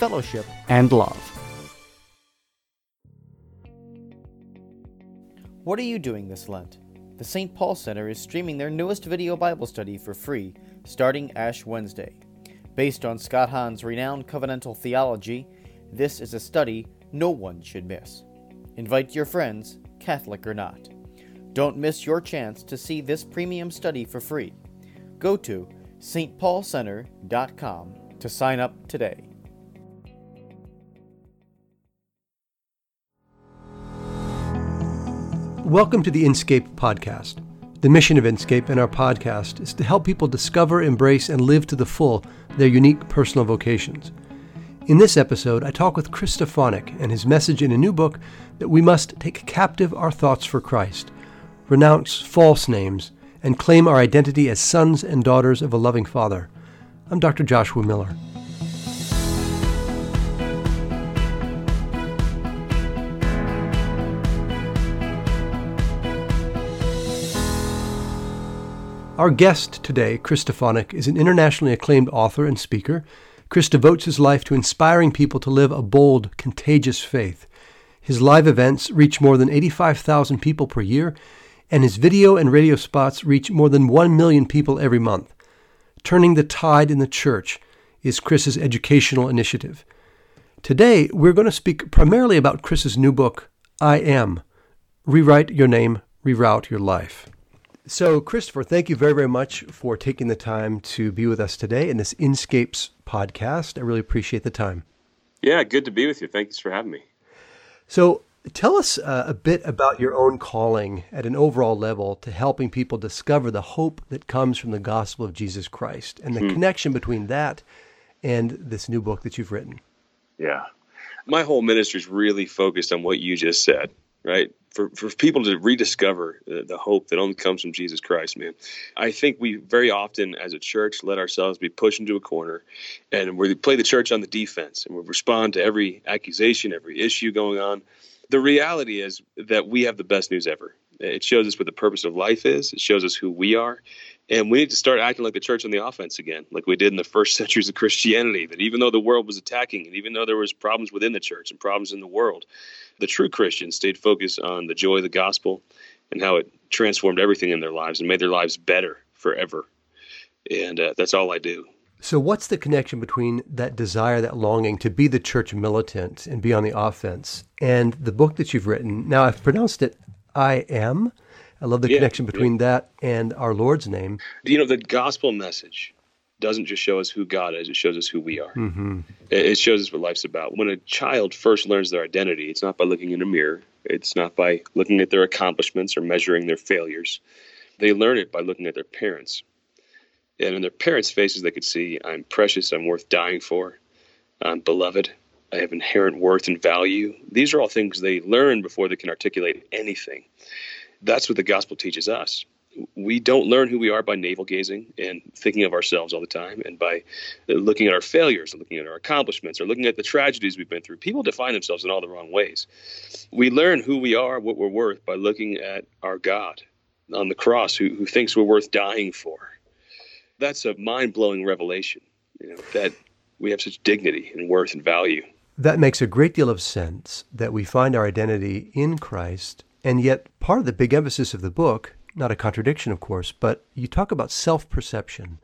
fellowship, and love. What are you doing this Lent? The St. Paul Center is streaming their newest video Bible study for free starting Ash Wednesday. Based on Scott Hahn's renowned covenantal theology, this is a study no one should miss. Invite your friends, Catholic or not. Don't miss your chance to see this premium study for free. Go to stpaulcenter.com to sign up today. Welcome to the Inscape podcast. The mission of Inscape and our podcast is to help people discover, embrace, and live to the full their unique personal vocations. In this episode, I talk with Chris Stefanick and his message in a new book that we must take captive our thoughts for Christ, renounce false names, and claim our identity as sons and daughters of a loving Father. I'm Dr. Joshua Miller. Our guest today, Chris Stefanick, is an internationally acclaimed author and speaker. Chris devotes his life to inspiring people to live a bold, contagious faith. His live events reach more than 85,000 people per year, and his video and radio spots reach more than 1 million people every month. Turning the Tide in the Church is Chris's educational initiative. Today, we're going to speak primarily about Chris's new book, I Am Rewrite Your Name, Reroute Your Life. So, Christopher, thank you very, very much for taking the time to be with us today in this Inscapes podcast. I really appreciate the time. Yeah, good to be with you. Thanks for having me. So, tell us uh, a bit about your own calling at an overall level to helping people discover the hope that comes from the gospel of Jesus Christ and the hmm. connection between that and this new book that you've written. Yeah. My whole ministry is really focused on what you just said right? For, for people to rediscover the, the, hope that only comes from Jesus Christ, man. I think we very often, as a church, let ourselves be pushed into a corner and we play the church on the defense and we respond to every accusation, every issue going on. The reality is that we have the best news ever. It shows us what the purpose of life is, it shows us who we are. And we need to start acting like the church on the offense again, like we did in the first centuries of Christianity. That even though the world was attacking, and even though there was problems within the church and problems in the world, the true Christians stayed focused on the joy of the gospel and how it transformed everything in their lives and made their lives better forever. And uh, that's all I do. So, what's the connection between that desire, that longing to be the church militant and be on the offense, and the book that you've written? Now, I've pronounced it I Am. I love the yeah, connection between yeah. that and our Lord's name. You know, the gospel message doesn't just show us who God is, it shows us who we are. Mm-hmm. It shows us what life's about. When a child first learns their identity, it's not by looking in a mirror, it's not by looking at their accomplishments or measuring their failures. They learn it by looking at their parents. And in their parents' faces, they could see, I'm precious, I'm worth dying for, I'm beloved, I have inherent worth and value. These are all things they learn before they can articulate anything. That's what the gospel teaches us we don't learn who we are by navel gazing and thinking of ourselves all the time and by uh, looking at our failures and looking at our accomplishments or looking at the tragedies we've been through. People define themselves in all the wrong ways. We learn who we are, what we're worth by looking at our God on the cross who, who thinks we're worth dying for. That's a mind blowing revelation, you know, that we have such dignity and worth and value. That makes a great deal of sense that we find our identity in Christ. And yet, part of the big emphasis of the book not a contradiction, of course, but you talk about self perception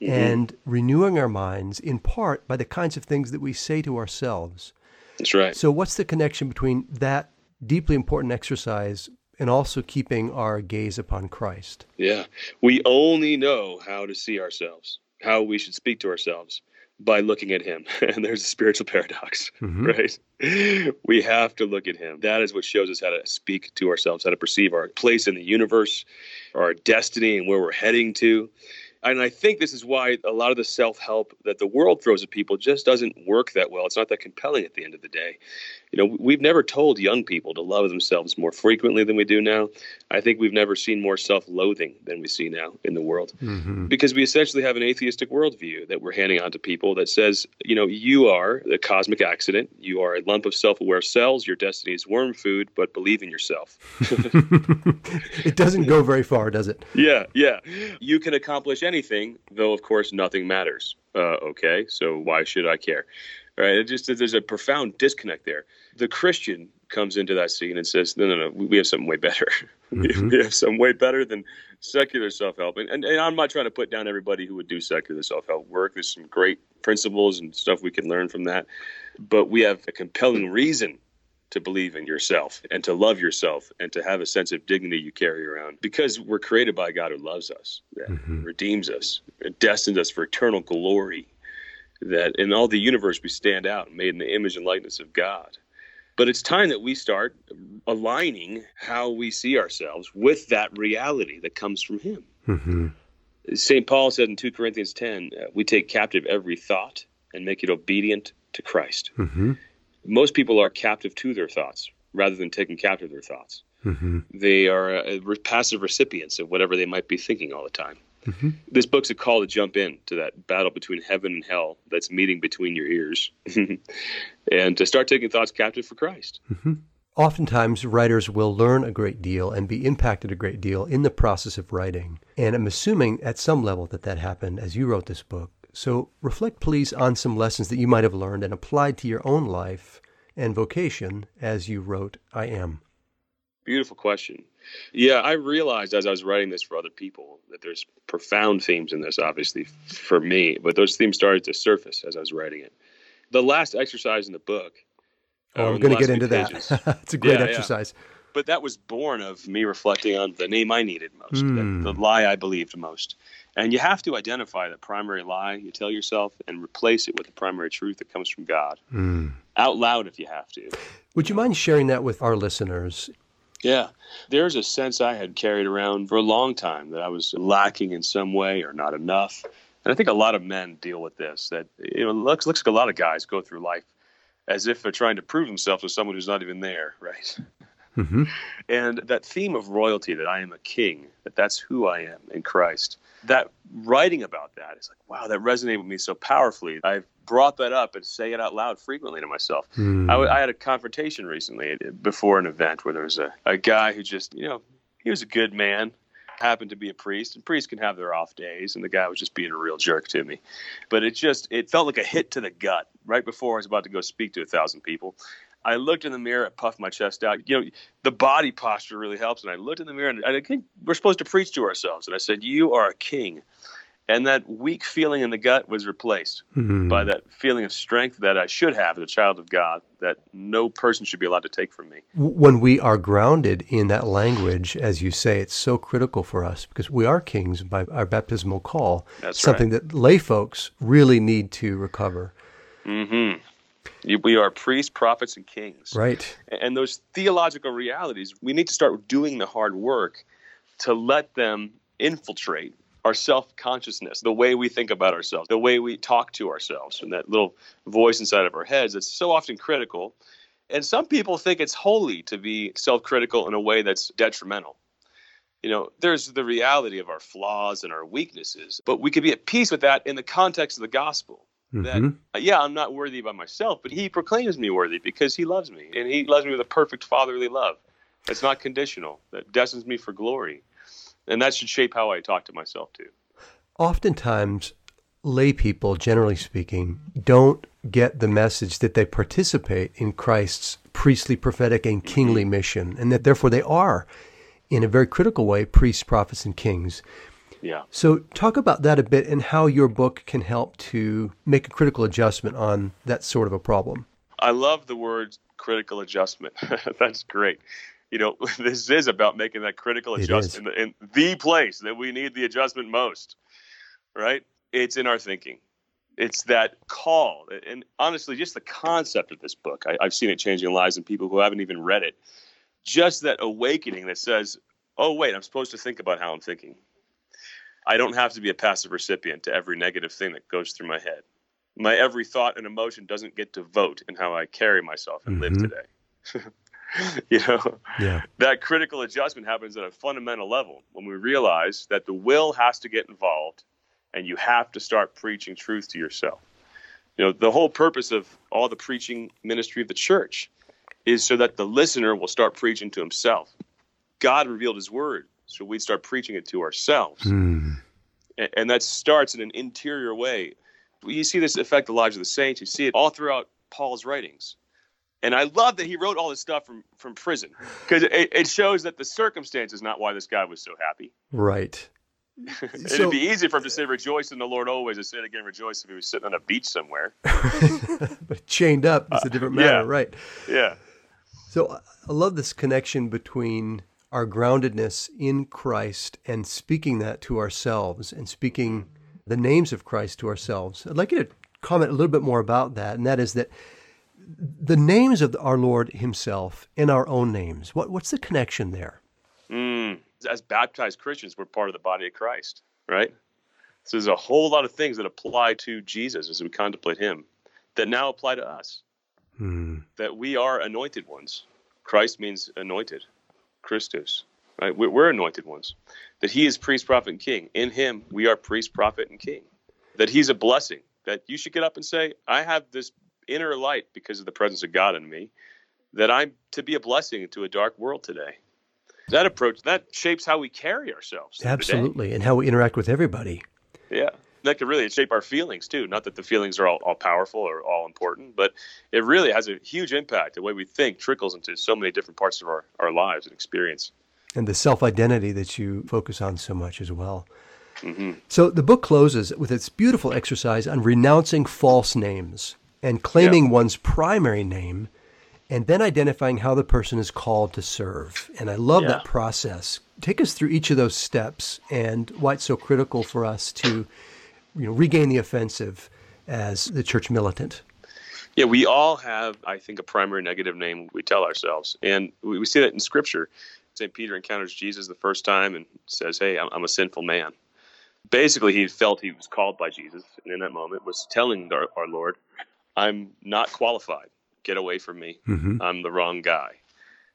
mm-hmm. and renewing our minds in part by the kinds of things that we say to ourselves. That's right. So, what's the connection between that deeply important exercise and also keeping our gaze upon Christ? Yeah. We only know how to see ourselves, how we should speak to ourselves by looking at him. And there's a spiritual paradox, mm-hmm. right? We have to look at him. That is what shows us how to speak to ourselves, how to perceive our place in the universe, our destiny, and where we're heading to. And I think this is why a lot of the self help that the world throws at people just doesn't work that well. It's not that compelling at the end of the day. You know, we've never told young people to love themselves more frequently than we do now. I think we've never seen more self loathing than we see now in the world mm-hmm. because we essentially have an atheistic worldview that we're handing on to people that says, you know, you are the cosmic accident, you are a lump of self aware cells, your destiny is worm food, but believe in yourself. it doesn't go very far, does it? Yeah, yeah. You can accomplish anything, though, of course, nothing matters. Uh, okay, so why should I care? Right? It just there's a profound disconnect there. The Christian comes into that scene and says, "No, no, no, we have something way better. Mm-hmm. we have something way better than secular self-help." And, and, and I'm not trying to put down everybody who would do secular self-help work. There's some great principles and stuff we can learn from that, but we have a compelling reason to believe in yourself and to love yourself and to have a sense of dignity you carry around because we're created by God who loves us, mm-hmm. redeems us, and destines us for eternal glory. That in all the universe we stand out, made in the image and likeness of God. But it's time that we start aligning how we see ourselves with that reality that comes from Him. Mm-hmm. St. Paul said in 2 Corinthians 10, uh, we take captive every thought and make it obedient to Christ. Mm-hmm most people are captive to their thoughts rather than taking captive their thoughts. Mm-hmm. They are uh, passive recipients of whatever they might be thinking all the time. Mm-hmm. This book's a call to jump in to that battle between heaven and hell that's meeting between your ears and to start taking thoughts captive for Christ. Mm-hmm. Oftentimes, writers will learn a great deal and be impacted a great deal in the process of writing. And I'm assuming at some level that that happened as you wrote this book. So reflect, please, on some lessons that you might have learned and applied to your own life and vocation as you wrote I Am. Beautiful question. Yeah, I realized as I was writing this for other people that there's profound themes in this, obviously, for me, but those themes started to surface as I was writing it. The last exercise in the book. Oh, I'm going to get into that. it's a great yeah, exercise. Yeah. But that was born of me reflecting on the name I needed most, mm. the, hmm. the lie I believed most. And you have to identify the primary lie you tell yourself and replace it with the primary truth that comes from God mm. out loud if you have to. Would you mind sharing that with our listeners? Yeah. There's a sense I had carried around for a long time that I was lacking in some way or not enough. And I think a lot of men deal with this that you know looks looks like a lot of guys go through life as if they're trying to prove themselves to someone who's not even there, right? Mm-hmm. And that theme of royalty, that I am a king, that that's who I am in Christ, that writing about that, it's like, wow, that resonated with me so powerfully. I've brought that up and say it out loud frequently to myself. Mm. I, I, had a confrontation recently before an event where there was a, a guy who just, you know, he was a good man, happened to be a priest, and priests can have their off days, and the guy was just being a real jerk to me. But it just, it felt like a hit to the gut right before I was about to go speak to a thousand people. I looked in the mirror, I puffed my chest out. You know, the body posture really helps. And I looked in the mirror, and I think we're supposed to preach to ourselves. And I said, "You are a king." And that weak feeling in the gut was replaced mm-hmm. by that feeling of strength that I should have as a child of God, that no person should be allowed to take from me. When we are grounded in that language, as you say, it's so critical for us because we are kings by our baptismal call. That's something right. that lay folks really need to recover. Mm-hmm. We are priests, prophets, and kings. Right. And those theological realities, we need to start doing the hard work to let them infiltrate our self consciousness, the way we think about ourselves, the way we talk to ourselves, and that little voice inside of our heads that's so often critical. And some people think it's holy to be self critical in a way that's detrimental. You know, there's the reality of our flaws and our weaknesses, but we could be at peace with that in the context of the gospel mm-hmm. Uh, yeah i'm not worthy by myself but he proclaims me worthy because he loves me and he loves me with a perfect fatherly love it's not conditional that destines me for glory and that should shape how i talk to myself too oftentimes lay people generally speaking don't get the message that they participate in christ's priestly prophetic and kingly mm-hmm. mission and that therefore they are in a very critical way priests prophets and kings yeah. So talk about that a bit and how your book can help to make a critical adjustment on that sort of a problem. I love the word critical adjustment. That's great. You know, this is about making that critical adjustment in the place that we need the adjustment most, right? It's in our thinking. It's that call. And honestly, just the concept of this book, I, I've seen it changing lives in people who haven't even read it. Just that awakening that says, oh, wait, I'm supposed to think about how I'm thinking I don't have to be a passive recipient to every negative thing that goes through my head. My every thought and emotion doesn't get to vote in how I carry myself and mm-hmm. live today. you know, yeah. that critical adjustment happens at a fundamental level when we realize that the will has to get involved and you have to start preaching truth to yourself. You know, the whole purpose of all the preaching ministry of the church is so that the listener will start preaching to himself. God revealed his word, so we'd start preaching it to ourselves. Mm. And, and that starts in an interior way. You see this affect the lives of the saints. You see it all throughout Paul's writings. And I love that he wrote all this stuff from, from prison because it, it shows that the circumstance is not why this guy was so happy. Right. It'd so, be easy for him to say "rejoice in the Lord always," and say it again, "rejoice" if he was sitting on a beach somewhere. but chained up, it's a different matter, yeah. right? Yeah. So I love this connection between our groundedness in Christ and speaking that to ourselves and speaking the names of Christ to ourselves. I'd like you to comment a little bit more about that, and that is that the names of our Lord Himself in our own names. What, what's the connection there? Mm, as baptized Christians, we're part of the body of Christ, right? So there's a whole lot of things that apply to Jesus as we contemplate Him that now apply to us. Mm. That we are anointed ones. Christ means anointed, Christos, right? We're anointed ones. That He is priest, prophet, and king. In Him, we are priest, prophet, and king. That He's a blessing. That you should get up and say, I have this inner light because of the presence of God in me. That I'm to be a blessing to a dark world today that approach that shapes how we carry ourselves. Absolutely, and how we interact with everybody. Yeah, that could really shape our feelings too. Not that the feelings are all, all powerful or all important, but it really has a huge impact. The way we think trickles into so many different parts of our, our lives and experience. And the self identity that you focus on so much as well. Mm-hmm. So the book closes with its beautiful exercise on renouncing false names and claiming yeah. one's primary name and then identifying how the person is called to serve. And I love yeah. that process. Take us through each of those steps and why it's so critical for us to you know regain the offensive as the church militant. Yeah, we all have, I think, a primary negative name we tell ourselves. And we, we see that in Scripture. St. Peter encounters Jesus the first time and says, Hey, I'm, I'm, a sinful man. Basically, he felt he was called by Jesus, and in that moment was telling our, our Lord, I'm not qualified get away from me. Mm-hmm. I'm the wrong guy.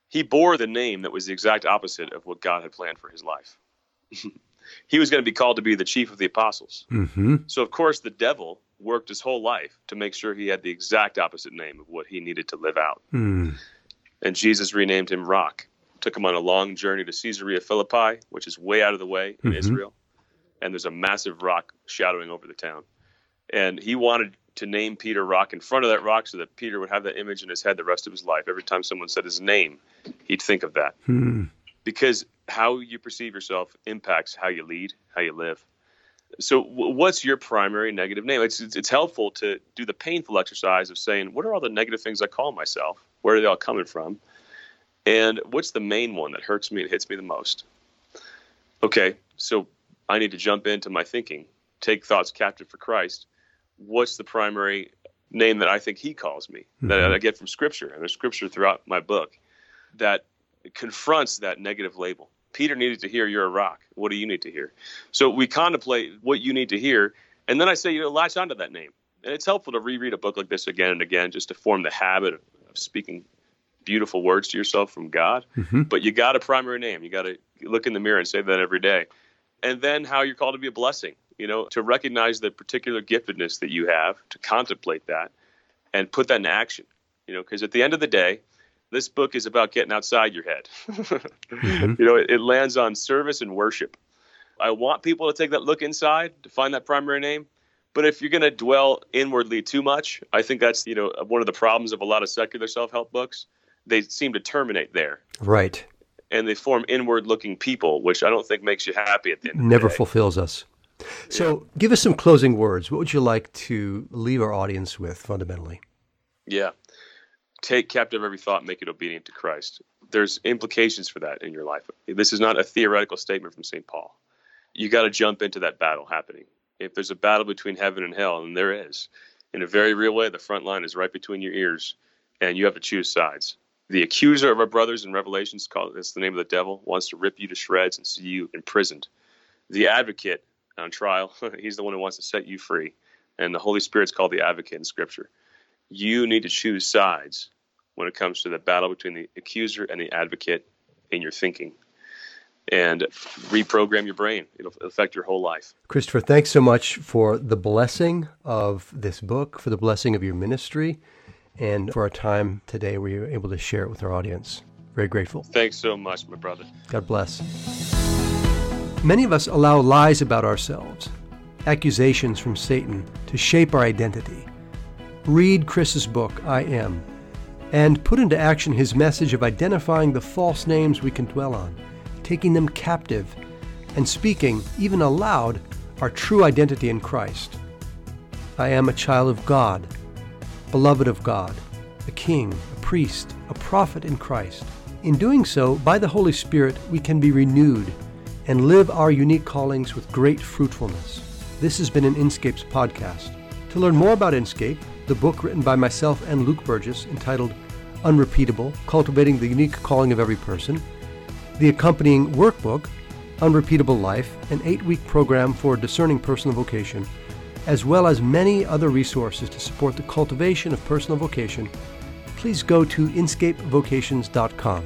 He bore the name that was the exact opposite of what God had planned for his life. he was going to be called to be the chief of the apostles. Mm-hmm. So, of course, the devil worked his whole life to make sure he had the exact opposite name of what he needed to live out. Mm. And Jesus renamed him Rock, took him on a long journey to Caesarea Philippi, which is way out of the way in mm-hmm. Israel. And there's a massive rock shadowing over the town. And he wanted to name Peter Rock in front of that rock so that Peter would have that image in his head the rest of his life. Every time someone said his name, he'd think of that. Hmm. Because how you perceive yourself impacts how you lead, how you live. So, what's your primary negative name? It's, it's, it's helpful to do the painful exercise of saying, what are all the negative things I call myself? Where are they all coming from? And what's the main one that hurts me and hits me the most? Okay, so I need to jump into my thinking, take thoughts captive for Christ, what's the primary name that I think he calls me mm-hmm. that I get from scripture and there's scripture throughout my book that confronts that negative label. Peter needed to hear you're a rock. What do you need to hear? So we contemplate what you need to hear, and then I say you know latch onto that name. And it's helpful to reread a book like this again and again just to form the habit of, of speaking beautiful words to yourself from God. Mm-hmm. But you got a primary name. You got to look in the mirror and say that every day. And then how you're called to be a blessing you know, to recognize the particular giftedness that you have, to contemplate that, and put that in action. You know, because at the end of the day, this book is about getting outside your head. mm-hmm. You know, it, it lands on service and worship. I want people to take that look inside to find that primary name. But if you're going to dwell inwardly too much, I think that's you know one of the problems of a lot of secular self-help books. They seem to terminate there. Right. And they form inward-looking people, which I don't think makes you happy at the end. Never the fulfills us. So, yeah. give us some closing words. What would you like to leave our audience with fundamentally? Yeah. Take captive every thought, make it obedient to Christ. There's implications for that in your life. This is not a theoretical statement from St. Paul. You got to jump into that battle happening. If there's a battle between heaven and hell, and there is, in a very real way, the front line is right between your ears, and you have to choose sides. The accuser of our brothers in Revelations, called the name of the devil, wants to rip you to shreds and see you imprisoned. The advocate on trial. He's the one who wants to set you free. And the Holy Spirit's called the advocate in Scripture. You need to choose sides when it comes to the battle between the accuser and the advocate in your thinking and reprogram your brain. It'll affect your whole life. Christopher, thanks so much for the blessing of this book, for the blessing of your ministry, and for our time today where you were able to share it with our audience. Very grateful. Thanks so much, my brother. God bless. Many of us allow lies about ourselves, accusations from Satan, to shape our identity. Read Chris's book, I Am, and put into action his message of identifying the false names we can dwell on taking them captive, and speaking, even aloud, our true identity in Christ. I am a child of God, beloved of God, a king, a priest, a prophet in Christ. In doing so, by the Holy Spirit, we can be renewed and live our unique callings with great fruitfulness. This has been an Inscapes podcast. To learn more about Inscape, the book written by myself and Luke Burgis entitled Unrepeatable Cultivating the Unique Calling of Every Person, the accompanying workbook, Unrepeatable Life, an eight week program for discerning personal vocation, as well as many other resources to support the cultivation of personal vocation, please go to inscapevocations.com.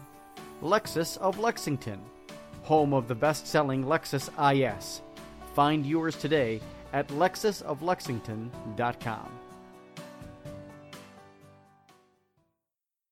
Lexus of Lexington, home of the best selling Lexus IS. Find yours today at lexusoflexington.com.